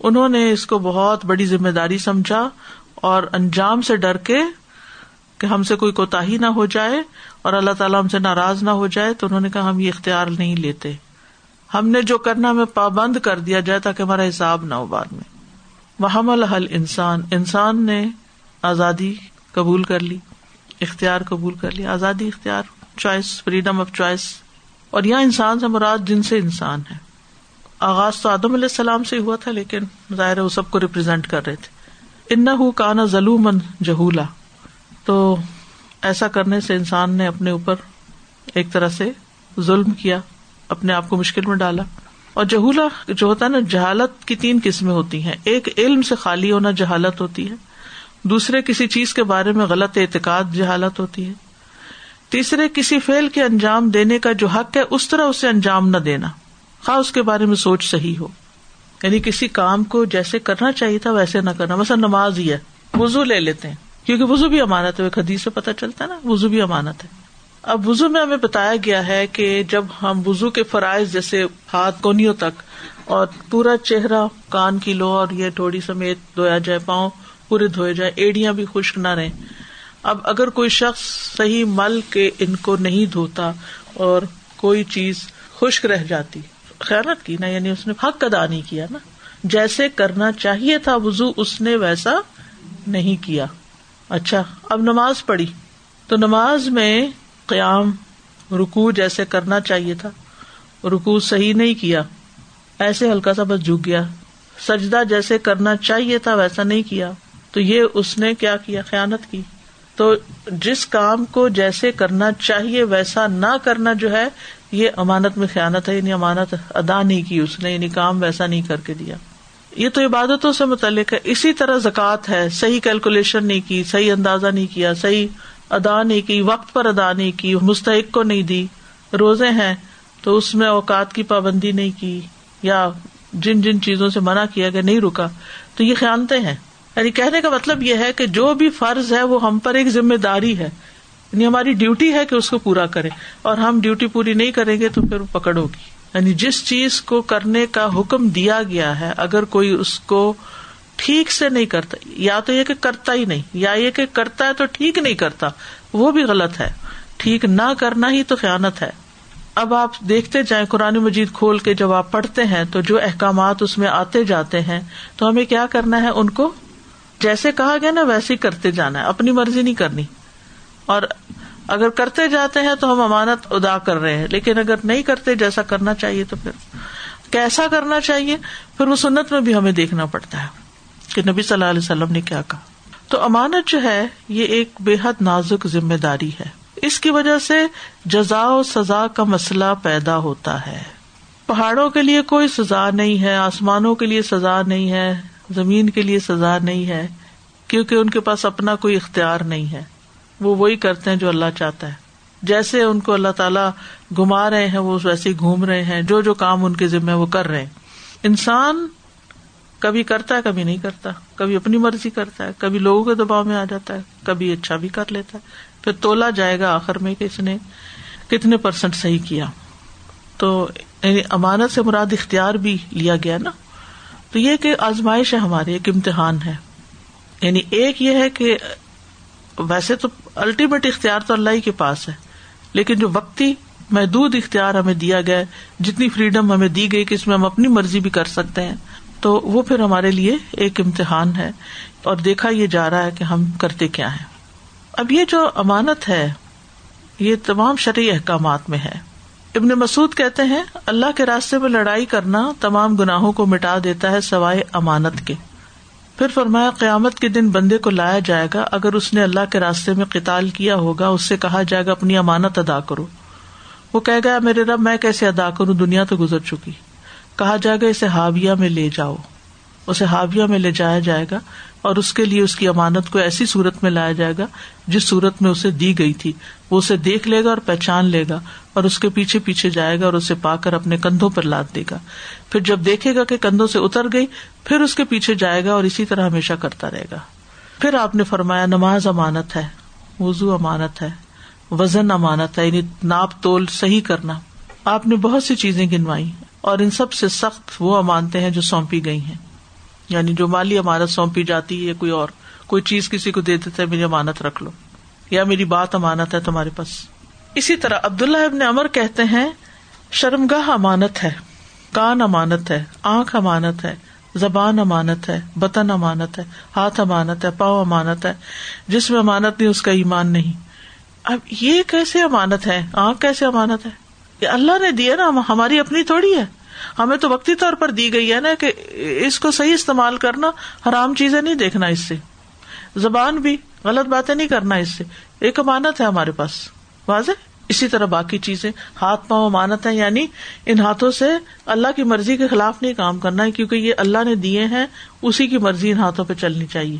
انہوں نے اس کو بہت بڑی ذمہ داری سمجھا اور انجام سے ڈر کے کہ ہم سے کوئی کوتا نہ ہو جائے اور اللہ تعالیٰ ہم سے ناراض نہ ہو جائے، تو انہوں نے کہا ہم یہ اختیار نہیں لیتے۔ ہم نے جو کرنا ہمیں پابند کر دیا جائے تاکہ ہمارا حساب نہ ہو بعد میں۔ وہ الحل انسان انسان نے آزادی قبول کر لی، اختیار قبول کر لی، آزادی اختیار چوائس فریڈم آف چوائس اور یہاں انسان سے مراد جن سے انسان ہے۔ آغاز تو آدم علیہ السلام سے ہوا تھا، لیکن ظاہر وہ سب کو ریپرزینٹ کر رہے تھے۔ ان کانا ظلم جہولا۔ تو ایسا کرنے سے انسان نے اپنے اوپر ایک طرح سے ظلم کیا، اپنے آپ کو مشکل میں ڈالا۔ اور جہولا جو ہوتا ہے نا، جہالت کی تین قسمیں ہوتی ہیں۔ ایک علم سے خالی ہونا جہالت ہوتی ہے دوسرے کسی چیز کے بارے میں غلط اعتقاد جہالت ہوتی ہے۔ تیسرے، کسی فیل کے انجام دینے کا جو حق ہے، اس طرح اسے انجام نہ دینا۔ خواہ اس کے بارے میں سوچ صحیح ہو۔ یعنی کسی کام کو جیسے کرنا چاہیے تھا، ویسے نہ کرنا۔ مثلا نماز ہی ہے۔ وزو لے لیتے ہیں۔ کیونکہ وزو بھی امانت ہے۔ حدیث سے پتہ چلتا ہے نا۔ وزو بھی امانت ہے۔ اب وزو میں ہمیں بتایا گیا ہے کہ جب ہم وزو کے فرائض، جیسے ہاتھ کونیوں تک اور پورا چہرہ، کان کی لو اور یہ تھوڑی سمیت دھویا جائے، پاؤں پورے دھوئے جائے ایڑیاں بھی خشک نہ رہے اب اگر کوئی شخص صحیح مل کے ان کو نہیں دھوتا اور کوئی چیز خشک رہ جاتی خیالت کی نا یعنی اس نے حق ادا نہیں کیا نا۔ جیسے کرنا چاہیے تھا وزو اس نے ویسا نہیں کیا۔ اچھا اب نماز پڑھی۔ تو نماز میں قیام رکو جیسے کرنا چاہیے تھا۔ رکو صحیح نہیں کیا، ایسے ہلکا سا بس جھک گیا۔ سجدہ جیسے کرنا چاہیے تھا، ویسا نہیں کیا۔ تو یہ اس نے کیا کیا؟ خیالت کی۔ تو جس کام کو جیسے کرنا چاہیے، ویسا نہ کرنا جو ہے، یہ امانت میں خیالت ہے یعنی امانت ادا نہیں کی اس نے یعنی کام ویسا نہیں کر کے دیا۔ یہ تو عبادتوں سے متعلق ہے۔ اسی طرح زکوٰۃ ہے۔ صحیح کیلکولیشن نہیں کی، صحیح اندازہ نہیں کیا، صحیح ادا نہیں کی، وقت پر ادا نہیں کی، مستحق کو نہیں دی۔ روزے ہیں تو اس میں اوقات کی پابندی نہیں کی، یا جن جن چیزوں سے منع کیا گیا، نہیں رکا۔ تو یہ خیالتے ہیں۔ یعنی کہنے کا مطلب یہ ہے کہ جو بھی فرض ہے وہ ہم پر ایک ذمہ داری ہے۔ یعنی ہماری ڈیوٹی ہے کہ اس کو پورا کرے اور ہم ڈیوٹی پوری نہیں کریں گے تو پھر پکڑ ہوگی یعنی جس چیز کو کرنے کا حکم دیا گیا ہے، اگر کوئی اس کو ٹھیک سے نہیں کرتا، یا تو یہ کہ کرتا ہی نہیں، یا یہ کہ کرتا ہے تو ٹھیک نہیں کرتا، وہ بھی غلط ہے۔ ٹھیک نہ کرنا ہی تو خیالت ہے۔ اب آپ دیکھتے جائیں، قرآن مجید کھول کے جب آپ پڑھتے ہیں تو جو احکامات اس میں آتے جاتے ہیں، تو ہمیں کیا کرنا ہے؟ ان کو جیسے کہا گیا نا، ویسے ہی کرتے جانا ہے۔ اپنی مرضی نہیں کرنی۔ اور اگر کرتے جاتے ہیں تو ہم امانت ادا کر رہے ہیں۔ لیکن اگر نہیں کرتے جیسا کرنا چاہیے تو پھر کیسا کرنا چاہیے، پھر وہ سنت میں بھی ہمیں دیکھنا پڑتا ہے کہ نبی صلی اللہ علیہ وسلم نے کیا کہا۔ تو امانت جو ہے، یہ ایک بے حد نازک ذمہ داری ہے۔ اس کی وجہ سے جزا و سزا کا مسئلہ پیدا ہوتا ہے۔ پہاڑوں کے لیے کوئی سزا نہیں ہے، آسمانوں کے لیے سزا نہیں ہے۔ زمین کے لیے سزا نہیں ہے، کیونکہ ان کے پاس اپنا کوئی اختیار نہیں ہے۔ وہ وہی کرتے ہیں جو اللہ چاہتا ہے۔ جیسے ان کو اللہ تعالیٰ گما رہے ہیں، وہ ویسے گھوم رہے ہیں۔ جو جو کام ان کے ذمے وہ کر رہے ہیں۔ انسان کبھی کرتا ہے، کبھی نہیں کرتا۔ کبھی اپنی مرضی کرتا ہے، کبھی لوگوں کے دباؤ میں آ جاتا ہے، کبھی اچھا بھی کر لیتا ہے۔ پھر تولا جائے گا آخر میں کہ اس نے کتنے پرسینٹ صحیح کیا۔ تو یعنی امانت سے مراد اختیار بھی لیا گیا نا۔ تو یہ کہ آزمائش ہے ہماری، ایک امتحان ہے۔ یعنی ایک یہ ہے کہ ویسے تو الٹیمیٹ اختیار تو اللہ ہی کے پاس ہے، لیکن جو وقتی محدود اختیار ہمیں دیا گیا، جتنی فریڈم ہمیں دی گئی کہ اس میں ہم اپنی مرضی بھی کر سکتے ہیں، تو وہ پھر ہمارے لیے ایک امتحان ہے۔ اور دیکھا یہ جا رہا ہے کہ ہم کرتے کیا ہیں۔ اب یہ جو امانت ہے، یہ تمام شرعی احکامات میں ہے۔ ابن مسعد کہتے ہیں، اللہ کے راستے میں لڑائی کرنا تمام گناہوں کو مٹا دیتا ہے سوائے امانت کے۔ پھر فرمایا، قیامت کے دن بندے کو لایا جائے گا، اگر اس نے اللہ کے راستے میں قتال کیا ہوگا، اس سے کہا جائے گا، اپنی امانت ادا کرو۔ وہ کہے گا میرے رب، میں کیسے ادا کروں؟ دنیا تو گزر چکی۔ کہا جائے گا، اسے ہاویہ میں لے جاؤ۔ اسے ہاویہ میں لے جایا جائے گا اور اس کے لیے اس کی امانت کو ایسی صورت میں لایا جائے گا، جس صورت میں اسے دی گئی تھی۔ وہ اسے دیکھ لے گا اور پہچان لے گا۔ اور اس کے پیچھے پیچھے جائے گا اور اسے پا کر اپنے کندھوں پر لاد دے گا۔ پھر جب دیکھے گا کہ کندھوں سے اتر گئی، پھر اس کے پیچھے جائے گا اور اسی طرح ہمیشہ کرتا رہے گا۔ پھر آپ نے فرمایا، نماز امانت ہے وزو امانت ہے، وزن امانت ہے یعنی ناپ تول صحیح کرنا۔ آپ نے بہت سی چیزیں گنوائی اور ان سب سے سخت وہ امانتے ہیں جو سونپی گئی ہیں۔ یعنی جو مالی امانت سونپی جاتی ہے کوئی اور، کوئی چیز کسی کو دے دیتا ہے میری امانت رکھ لو۔ یا میری بات امانت ہے تمہارے پاس۔ اسی طرح عبداللہ ابن امر کہتے ہیں، شرمگاہ امانت ہے، کان امانت ہے، آنکھ امانت ہے، زبان امانت ہے بتن امانت ہے، ہاتھ امانت ہے پاؤ امانت ہے، جس میں امانت نہیں، اس کا ایمان نہیں۔ اب یہ کیسے امانت ہے؟ آنکھ کیسے امانت ہے؟ یہ اللہ نے دیا نا، ہماری اپنی تھوڑی ہے۔ ہمیں تو وقتی طور پر دی گئی ہے نا کہ اس کو صحیح استعمال کرنا، حرام چیزیں نہیں دیکھنا اس سے۔ زبان بھی غلط باتیں نہیں کرنا اس سے۔ ایک امانت ہے ہمارے پاس۔ واضح؟ اسی طرح باقی چیزیں، ہاتھ پاؤں امانت ہے یعنی ان ہاتھوں سے اللہ کی مرضی کے خلاف نہیں کام کرنا ہے، کیونکہ یہ اللہ نے دیے ہیں، اسی کی مرضی ان ہاتھوں پہ چلنی چاہیے۔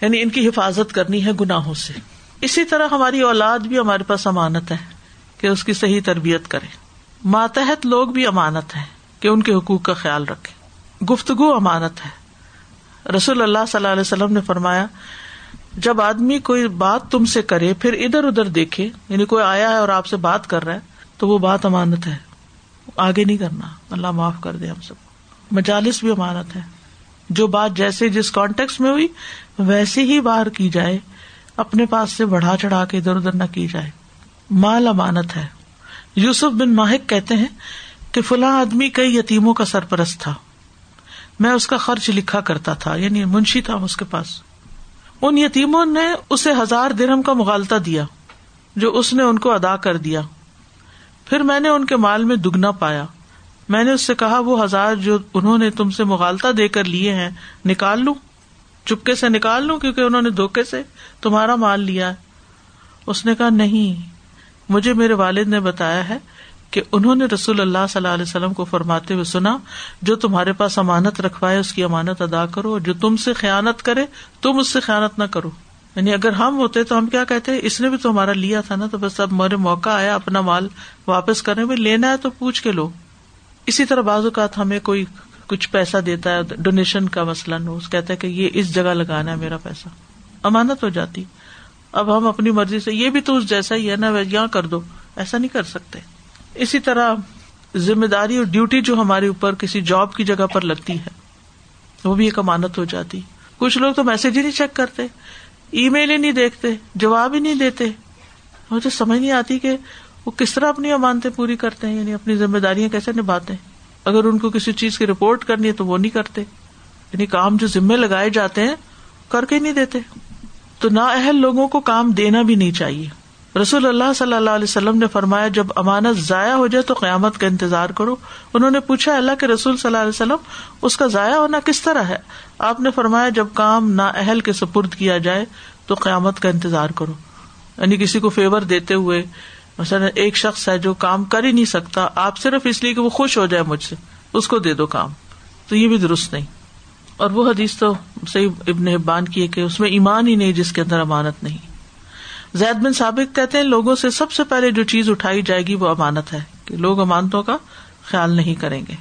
یعنی ان کی حفاظت کرنی ہے گناہوں سے۔ اسی طرح ہماری اولاد بھی ہمارے پاس امانت ہے کہ اس کی صحیح تربیت کرے۔ ماتحت لوگ بھی امانت ہے کہ ان کے حقوق کا خیال رکھے۔ گفتگو امانت ہے۔ رسول اللہ صلی اللہ علیہ وسلم نے فرمایا جب آدمی کوئی بات تم سے کرے، پھر ادھر ادھر دیکھے یعنی کوئی آیا ہے اور آپ سے بات کر رہا ہے، تو وہ بات امانت ہے۔ آگے نہیں کرنا۔ اللہ معاف کر دے ہم سب مجالس بھی امانت ہے۔ جو بات جیسے جس کانٹیکس میں ہوئی، ویسے ہی باہر کی جائے۔ اپنے پاس سے بڑھا چڑھا کے ادھر ادھر نہ کی جائے۔ مال امانت ہے۔ یوسف بن ماہک کہتے ہیں کہ فلاں آدمی کئی یتیموں کا سرپرست تھا۔ میں اس کا خرچ لکھا کرتا تھا یعنی منشی تھا اس کے پاس۔ ان یتیموں نے اسے ہزار درم کا مغالتا دیا، جو اس نے ان کو ادا کر دیا۔ پھر میں نے ان کے مال میں دگنا پایا۔ میں نے اس سے کہا، وہ ہزار جو انہوں نے تم سے مغالتا دے کر لیے ہیں، نکال لوں چپکے سے نکال لوں کیونکہ انہوں نے دھوکے سے تمہارا مال لیا۔ اس نے کہا، نہیں، مجھے میرے والد نے بتایا ہے کہ انہوں نے رسول اللہ صلی اللہ علیہ وسلم کو فرماتے ہوئے سنا، جو تمہارے پاس امانت رکھوائے، اس کی امانت ادا کرو، اور جو تم سے خیانت کرے، تم اس سے خیانت نہ کرو۔ یعنی اگر ہم ہوتے تو ہم کیا کہتے؟ اس نے بھی تو ہمارا لیا تھا نا، تو بس اب میرے موقع آیا، اپنا مال واپس کرنے میں، لینا ہے تو پوچھ کے لو۔ اسی طرح بعض اوقات ہمیں کوئی کچھ پیسہ دیتا ہے ڈونیشن کا مسئلہ نو کہتا ہے کہ یہ اس جگہ لگانا ہے میرا پیسہ۔ امانت ہو جاتی۔ اب ہم اپنی مرضی سے، یہ بھی تو اس جیسا ہی ہے نا، یہاں کر دو۔ ایسا نہیں کر سکتے۔ اسی طرح ذمہ داری اور ڈیوٹی جو ہمارے اوپر کسی جاب کی جگہ پر لگتی ہے، وہ بھی ایک امانت ہو جاتی۔ کچھ لوگ تو میسج ہی نہیں چیک کرتے، ای میل ہی نہیں دیکھتے، جواب ہی نہیں دیتے۔ مجھے سمجھ نہیں آتی کہ وہ کس طرح اپنی امانتیں پوری کرتے ہیں یعنی اپنی ذمہ داریاں کیسے نبھاتے ہیں۔ اگر ان کو کسی چیز کی رپورٹ کرنی ہے تو وہ نہیں کرتے۔ یعنی کام جو ذمے لگائے جاتے ہیں کر کے نہیں دیتے۔ تو نا اہل لوگوں کو کام دینا بھی نہیں چاہیے۔ رسول اللہ صلی اللہ علیہ وسلم نے فرمایا، جب امانت ضائع ہو جائے تو قیامت کا انتظار کرو۔ انہوں نے پوچھا، اللہ کے رسول صلی اللہ علیہ وسلم، اس کا ضائع ہونا کس طرح ہے؟ آپ نے فرمایا، جب کام نا اہل کے سپرد کیا جائے تو قیامت کا انتظار کرو۔ یعنی کسی کو فیور دیتے ہوئے، مثلاً ایک شخص ہے جو کام کر ہی نہیں سکتا، آپ صرف اس لیے کہ وہ خوش ہو جائے مجھ سے، اس کو دے دو کام۔ تو یہ بھی درست نہیں۔ اور وہ حدیث تو صحیح ابن حبان کی ہے کہ اس میں ایمان ہی نہیں جس کے اندر امانت نہیں۔ زید بن سابق کہتے ہیں لوگوں سے سب سے پہلے جو چیز اٹھائی جائے گی وہ امانت ہے، کہ لوگ امانتوں کا خیال نہیں کریں گے۔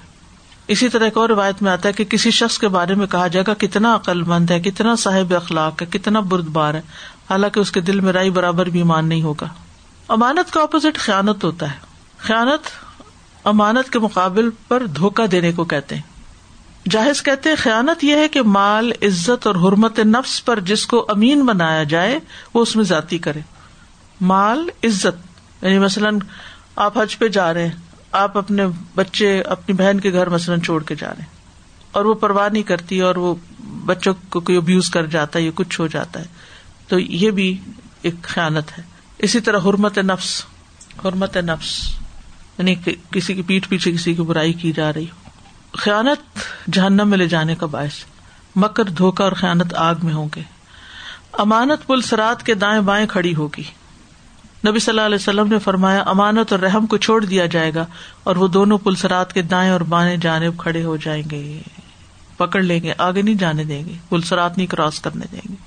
اسی طرح ایک اور روایت میں آتا ہے کہ کسی شخص کے بارے میں کہا جائے گا کتنا عقل مند ہے، کتنا صاحب اخلاق ہے، کتنا برد بار ہے۔ حالانکہ اس کے دل میں رائی برابر بھی ایمان نہیں ہوگا۔ امانت کا اپوزٹ خیانت ہوتا ہے۔ خیانت امانت کے مقابل پر دھوکا دینے کو کہتے ہیں۔ جاہز کہتے خیانت یہ ہے کہ مال، عزت اور حرمت نفس پر جس کو امین بنایا جائے، وہ اس میں ذاتی کرے۔ مال، عزت۔ یعنی مثلاً آپ حج پہ جا رہے ہیں، آپ اپنے بچے، اپنی بہن کے گھر مثلاً چھوڑ کے جا رہے ہیں، اور وہ پرواہ نہیں کرتی اور وہ بچوں کو کوئی ابیوز کر جاتا ہے، یا کچھ ہو جاتا ہے، تو یہ بھی ایک خیانت ہے۔ اسی طرح حرمت نفس حرمت نفس یعنی کسی کی پیٹ پیچھے کسی کی برائی کی جا رہی ہو۔ خیانت جہنم میں لے جانے کا باعث، مکر دھوکا اور خیانت آگ میں ہوں گے۔ امانت پل سرات کے دائیں بائیں کھڑی ہوگی۔ نبی صلی اللہ علیہ وسلم نے فرمایا، امانت اور رحم کو چھوڑ دیا جائے گا اور وہ دونوں پل سرات کے دائیں اور بائیں جانب کھڑے ہو جائیں گے۔ پکڑ لیں گے، آگے نہیں جانے دیں گے۔ پل سرات نہیں کراس کرنے دیں گے۔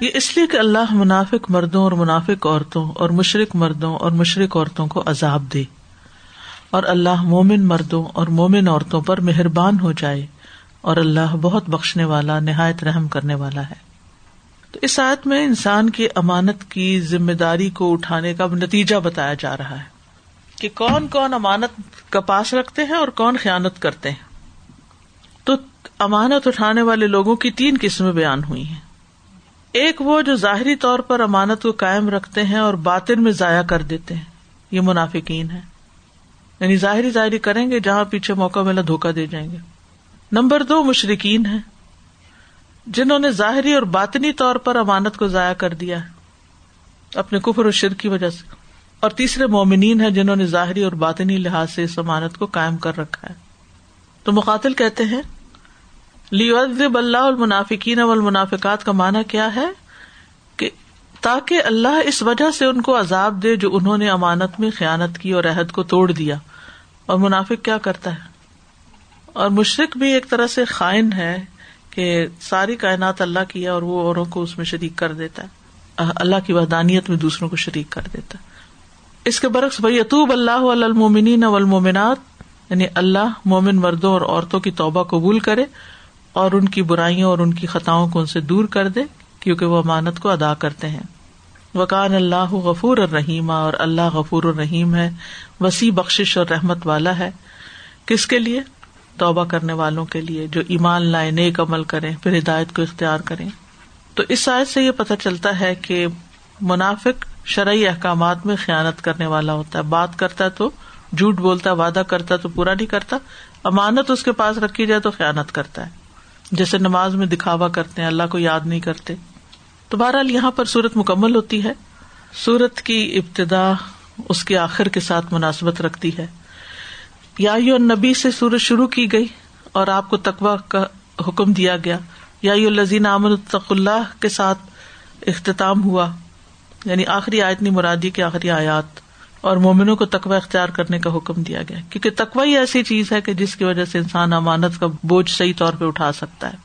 یہ اس لیے کہ اللہ منافق مردوں اور منافق عورتوں اور مشرق مردوں اور مشرق عورتوں کو عذاب دے اور اللہ مومن مردوں اور مومن عورتوں پر مہربان ہو جائے اور اللہ بہت بخشنے والا، نہایت رحم کرنے والا ہے۔ تو اس آیت میں انسان کی امانت کی ذمہ داری کو اٹھانے کا نتیجہ بتایا جا رہا ہے کہ کون کون امانت کا پاس رکھتے ہیں اور کون خیانت کرتے ہیں۔ تو امانت اٹھانے والے لوگوں کی تین قسمیں بیان ہوئی ہیں۔ ایک وہ جو ظاہری طور پر امانت کو قائم رکھتے ہیں اور باطن میں ضائع کر دیتے ہیں۔ یہ منافقین ہے یعنی ظاہری ظاہری کریں گے جہاں پیچھے موقع ملا دھوکا دے جائیں گے۔ نمبر دو مشرقین ہے جنہوں نے ظاہری اور باطنی طور پر امانت کو ضائع کر دیا ہے۔ اپنے کفر و شر کی وجہ سے۔ اور تیسرے مومنین ہے جنہوں نے ظاہری اور باطنی لحاظ سے اس امانت کو قائم کر رکھا ہے۔ تو مقاتل کہتے ہیں لیب اللہ المنافقین والمنافقات کا معنی کیا ہے کہ تاکہ اللہ اس وجہ سے ان کو عذاب دے جو انہوں نے امانت میں خیانت کی اور عہد کو توڑ دیا۔ اور منافق کیا کرتا ہے؟ اور مشرق بھی ایک طرح سے خائن ہے کہ ساری کائنات اللہ کی ہے اور وہ اوروں کو اس میں شریک کر دیتا ہے۔ اللہ کی ودانیت میں دوسروں کو شریک کر دیتا ہے۔ اس کے برعکس بھائی اطوب اللہ المومنین والمومنات یعنی اللہ مومن مردوں اور عورتوں کی توبہ قبول کرے۔ اور ان کی برائیوں اور ان کی خطاؤں کو ان سے دور کر دے، کیونکہ وہ امانت کو ادا کرتے ہیں۔ وکان اللہ غفور الرحیم، اور اللہ غفور الرحیم ہے، وسیع بخش اور رحمت والا ہے۔ کس کے لیے؟ توبہ کرنے والوں کے لیے، جو ایمان لائے، نیک عمل کریں، پھر ہدایت کو اختیار کریں۔ تو اس آیت سے یہ پتہ چلتا ہے کہ منافق شرعی احکامات میں خیانت کرنے والا ہوتا ہے۔ بات کرتا ہے تو جھوٹ بولتا، وعدہ کرتا تو پورا نہیں کرتا۔ امانت اس کے پاس رکھی جائے تو خیانت کرتا ہے۔ جیسے نماز میں دکھاوا کرتے ہیں، اللہ کو یاد نہیں کرتے۔ تو بہرحال یہاں پر سورت مکمل ہوتی ہے۔ سورت کی ابتدا اس کے آخر کے ساتھ مناسبت رکھتی ہے۔ یا نبی سے سورت شروع کی گئی اور آپ کو تقوا کا حکم دیا گیا۔ یا لذین الطق اللہ کے ساتھ اختتام ہوا۔ یعنی آخری آیت نہیں، مرادی کے آخری آیات۔ اور مومنوں کو تقوا اختیار کرنے کا حکم دیا گیا کیونکہ تقوا ہی ایسی چیز ہے کہ جس کی وجہ سے انسان امانت کا بوجھ صحیح طور پہ اٹھا سکتا ہے۔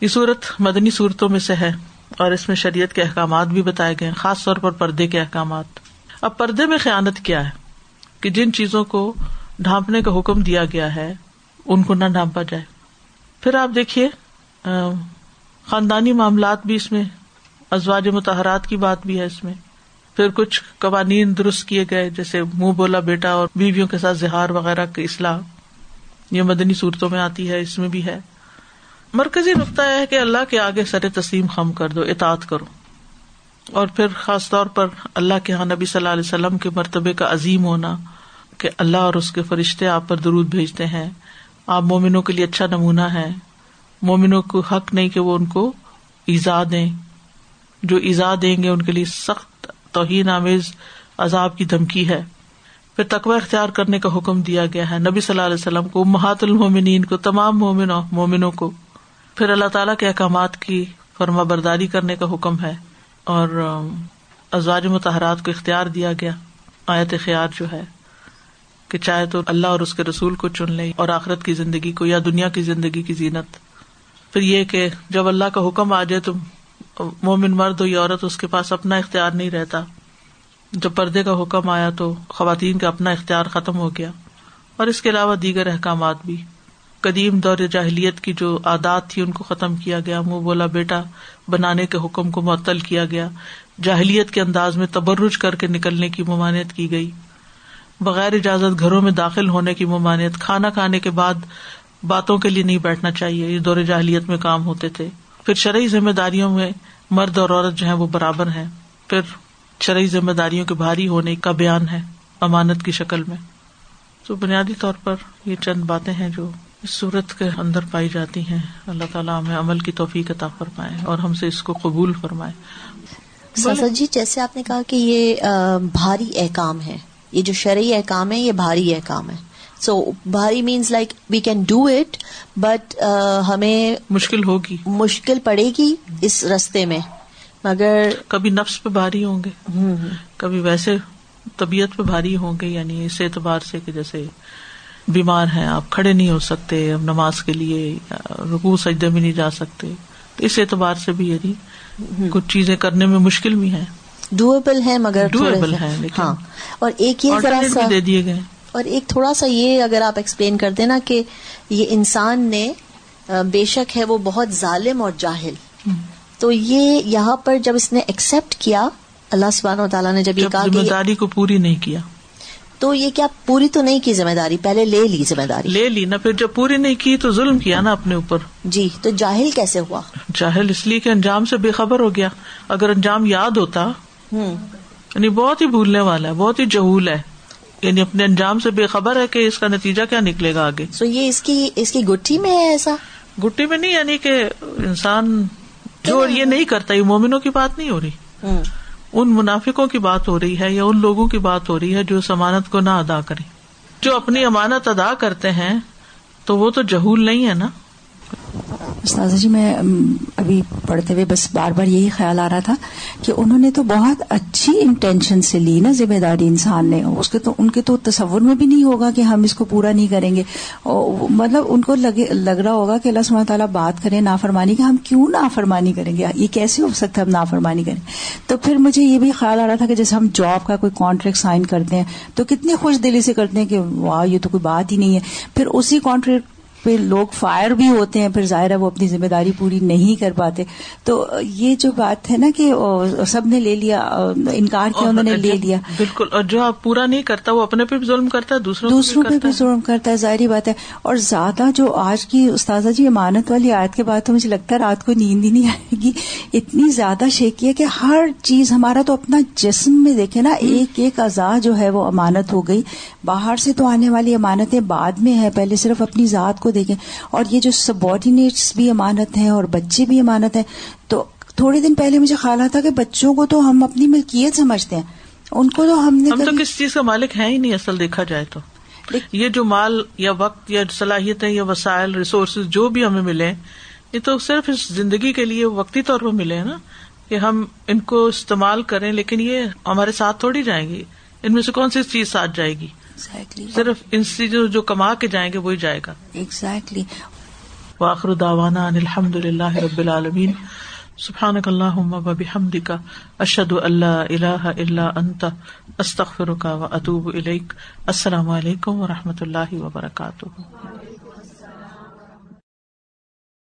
یہ صورت مدنی صورتوں میں سے ہے اور اس میں شریعت کے احکامات بھی بتائے گئے خاص طور پر پردے کے احکامات۔ اب پردے میں خیالت کیا ہے؟ کہ جن چیزوں کو ڈھانپنے کا حکم دیا گیا ہے، ان کو نہ ڈھانپا جائے۔ پھر آپ دیکھیے خاندانی معاملات بھی اس میں، ازواج متحرات کی بات بھی ہے اس میں۔ پھر کچھ قوانین درست کیے گئے، جیسے منہ بولا بیٹا اور بیویوں کے ساتھ زہار وغیرہ کی اصلاح، یہ مدنی صورتوں میں آتی ہے، اس میں بھی ہے۔ مرکزی نقطہ ہے کہ اللہ کے آگے سر تسلیم خم کر دو اطاط کرو۔ اور پھر خاص طور پر اللہ کے یہاں نبی صلی اللہ علیہ وسلم کے مرتبے کا عظیم ہونا کہ اللہ اور اس کے فرشتے آپ پر درود بھیجتے ہیں۔ آپ مومنوں کے لیے اچھا نمونہ ہے۔ مومنوں کو حق نہیں کہ وہ ان کو ایزا دیں۔ جو ایزا دیں گے، ان کے لیے سخت توہین، آمیز عذاب کی دھمکی ہے۔ پھر تقوی اختیار کرنے کا حکم دیا گیا ہے۔ نبی صلی اللہ علیہ وسلم کو محات المومنین کو، تمام مومنوں مومنوں کو۔ پھر اللہ تعالیٰ کے احکامات کی فرما برداری کرنے کا حکم ہے۔ اور ازواج متحرات کو اختیار دیا گیا۔ آیت خیار جو ہے کہ چاہے تو اللہ اور اس کے رسول کو چن لے اور آخرت کی زندگی کو یا دنیا کی زندگی کی زینت۔ پھر یہ کہ جب اللہ کا حکم آ جائے تو مومن مرد ہو یا عورت اس کے پاس اپنا اختیار نہیں رہتا۔ جب پردے کا حکم آیا تو خواتین کا اپنا اختیار ختم ہو گیا۔ اور اس کے علاوہ دیگر احکامات بھی۔ قدیم دور جاہلیت کی جو عادات تھی ان کو ختم کیا گیا۔ منہ بولا بیٹا بنانے کے حکم کو معطل کیا گیا۔ جاہلیت کے انداز میں تبرج کر کے نکلنے کی ممانعت کی گئی۔ بغیر اجازت گھروں میں داخل ہونے کی ممانعت۔ کھانا کھانے کے بعد باتوں کے لیے نہیں بیٹھنا چاہیے۔ یہ دور جاہلیت میں کام ہوتے تھے۔ پھر شرعی ذمہ داریوں میں مرد اور عورت جو ہے وہ برابر ہے پھر شرعی ذمہ داریوں کے بھاری ہونے کا بیان ہے امانت کی شکل میں۔ تو بنیادی طور پر یہ چند باتیں ہیں جو اس صورت کے اندر پائی جاتی ہیں۔ اللہ تعالیٰ ہمیں عمل کی توفیق عطا فرمائے اور ہم سے اس کو قبول فرمائے۔ سازا جی جیسے آپ نے کہا کہ یہ بھاری احکام ہے یہ جو شرعی احکام ہے یہ بھاری احکام ہے سو بھاری means like we can do it but ہمیں مشکل ہوگی۔ مشکل پڑے گی اس رستے میں۔ مگر کبھی نفس پہ بھاری ہوں گے۔ کبھی ویسے طبیعت پہ بھاری ہوں گے یعنی اس اعتبار سے کہ جیسے بیمار ہیں آپ کھڑے نہیں ہو سکتے اب نماز کے لیے رکو سجدے میں نہیں جا سکتے۔ اس اعتبار سے بھی یعنی کچھ چیزیں کرنے میں مشکل بھی ہے ڈویبل ہے مگر ڈویبل ہے ہاں۔ اور ایک یہ ذرا سا دے دیے گئے۔ اور ایک تھوڑا سا یہ اگر آپ ایکسپلین کر دینا کہ یہ انسان نے بے شک ہے وہ بہت ظالم اور جاہل۔ تو یہ یہاں پر جب اس نے ایکسپٹ کیا اللہ سبحانہ و تعالیٰ نے جب یہ کہا ذمہ داری کو پوری نہیں کیا۔ تو یہ کیا پوری تو نہیں کی ذمہ داری پہلے لے لی ذمہ داری۔ لے لی نا پھر جب پوری نہیں کی تو ظلم کیا نا اپنے اوپر۔ جی تو جاہل کیسے ہوا؟ جاہل اس لیے کہ انجام سے بے خبر ہو گیا۔ اگر انجام یاد ہوتا یعنی بہت ہی بھولنے والا ہے بہت ہی جہول ہے۔ یعنی اپنے انجام سے بے خبر ہے کہ اس کا نتیجہ کیا نکلے گا آگے۔ سو یہ اس کی اس کی گٹھی میں ہے ایسا؟ گٹھی میں نہیں یعنی کہ انسان جو یہ نہیں کرتا یہ مومنوں کی بات نہیں ہو رہی۔ ان منافقوں کی بات ہو رہی ہے یا ان لوگوں کی بات ہو رہی ہے جو امانت کو نہ ادا کرے جو اپنی امانت ادا کرتے ہیں تو وہ تو جہول نہیں ہے نا؟ استاذ جی میں ابھی پڑھتے ہوئے بس بار بار یہی خیال آ رہا تھا کہ انہوں نے تو بہت اچھی انٹینشن سے لی نا ذمہ داری انسان نے۔ اس کے تو، ان کے تو تصور میں بھی نہیں ہوگا کہ ہم اس کو پورا نہیں کریں گے۔ مطلب ان کو لگ رہا ہوگا کہ اللہ سب تعالیٰ بات کریں نافرمانی کا ہم کیوں نافرمانی کریں گے؟ یہ کیسے ہو سکتا ہے ہم نافرمانی کریں؟ تو پھر مجھے یہ بھی خیال آ رہا تھا کہ جیسے ہم جاب کا کوئی کانٹریکٹ سائن کرتے ہیں تو کتنے خوش دلی سے کرتے ہیں کہ واہ، یہ تو کوئی بات ہی نہیں ہے۔ پھر اسی کانٹریکٹ پہ لوگ فائر بھی ہوتے ہیں پھر ظاہر ہے وہ اپنی ذمہ داری پوری نہیں کر پاتے۔ تو یہ جو بات ہے نا کہ سب نے لے لیا انکار کیا انہوں نے لے لیا۔ بالکل اور جو آپ پورا نہیں کرتا وہ اپنے پہ بھی ظلم کرتا ہے دوسروں دوسروں پہ بھی ظلم کرتا ہے ظاہری بات ہے۔ اور زیادہ جو آج کی استاذہ جی امانت والی آیت کے بعد تو مجھے لگتا ہے رات کو نیند ہی نہیں آئے گی۔ اتنی زیادہ شیکی ہے کہ ہر چیز ہمارا تو اپنا جسم میں دیکھے نا ایک ایک ازا جو ہے وہ امانت ہو گئی۔ باہر سے تو آنے والی امانتیں بعد میں ہے پہلے صرف اپنی ذات کو دیکھیں اور یہ جو سبارڈینیٹس بھی امانت ہیں اور بچے بھی امانت ہیں تو تھوڑے دن پہلے مجھے خیال آتا کہ بچوں کو تو ہم اپنی ملکیت سمجھتے ہیں۔ ان کو تو ہم نے ہم تو کس چیز کا مالک ہے ہی نہیں اصل دیکھا جائے تو۔ یہ جو مال یا وقت یا صلاحیتیں یا وسائل ریسورسز جو بھی ہمیں ملے یہ تو صرف اس زندگی کے لیے وقتی طور پر ملے نا کہ ہم ان کو استعمال کریں لیکن یہ ہمارے ساتھ تھوڑی جائیں گی۔ ان میں سے کون سی چیز ساتھ جائے گی؟ Exactly. صرف ان چیزوں جو کما کے جائیں گے وہی جائے گا۔ ایگزیکٹلی واخر داوانا الحمد للہ رب العالمین۔ سبحان اللہ بحمد کا اشد اللہ اللہ اللہ انت۔ استخر کا و اطوب السلام علیکم و رحمۃ اللہ وبرکاتہ۔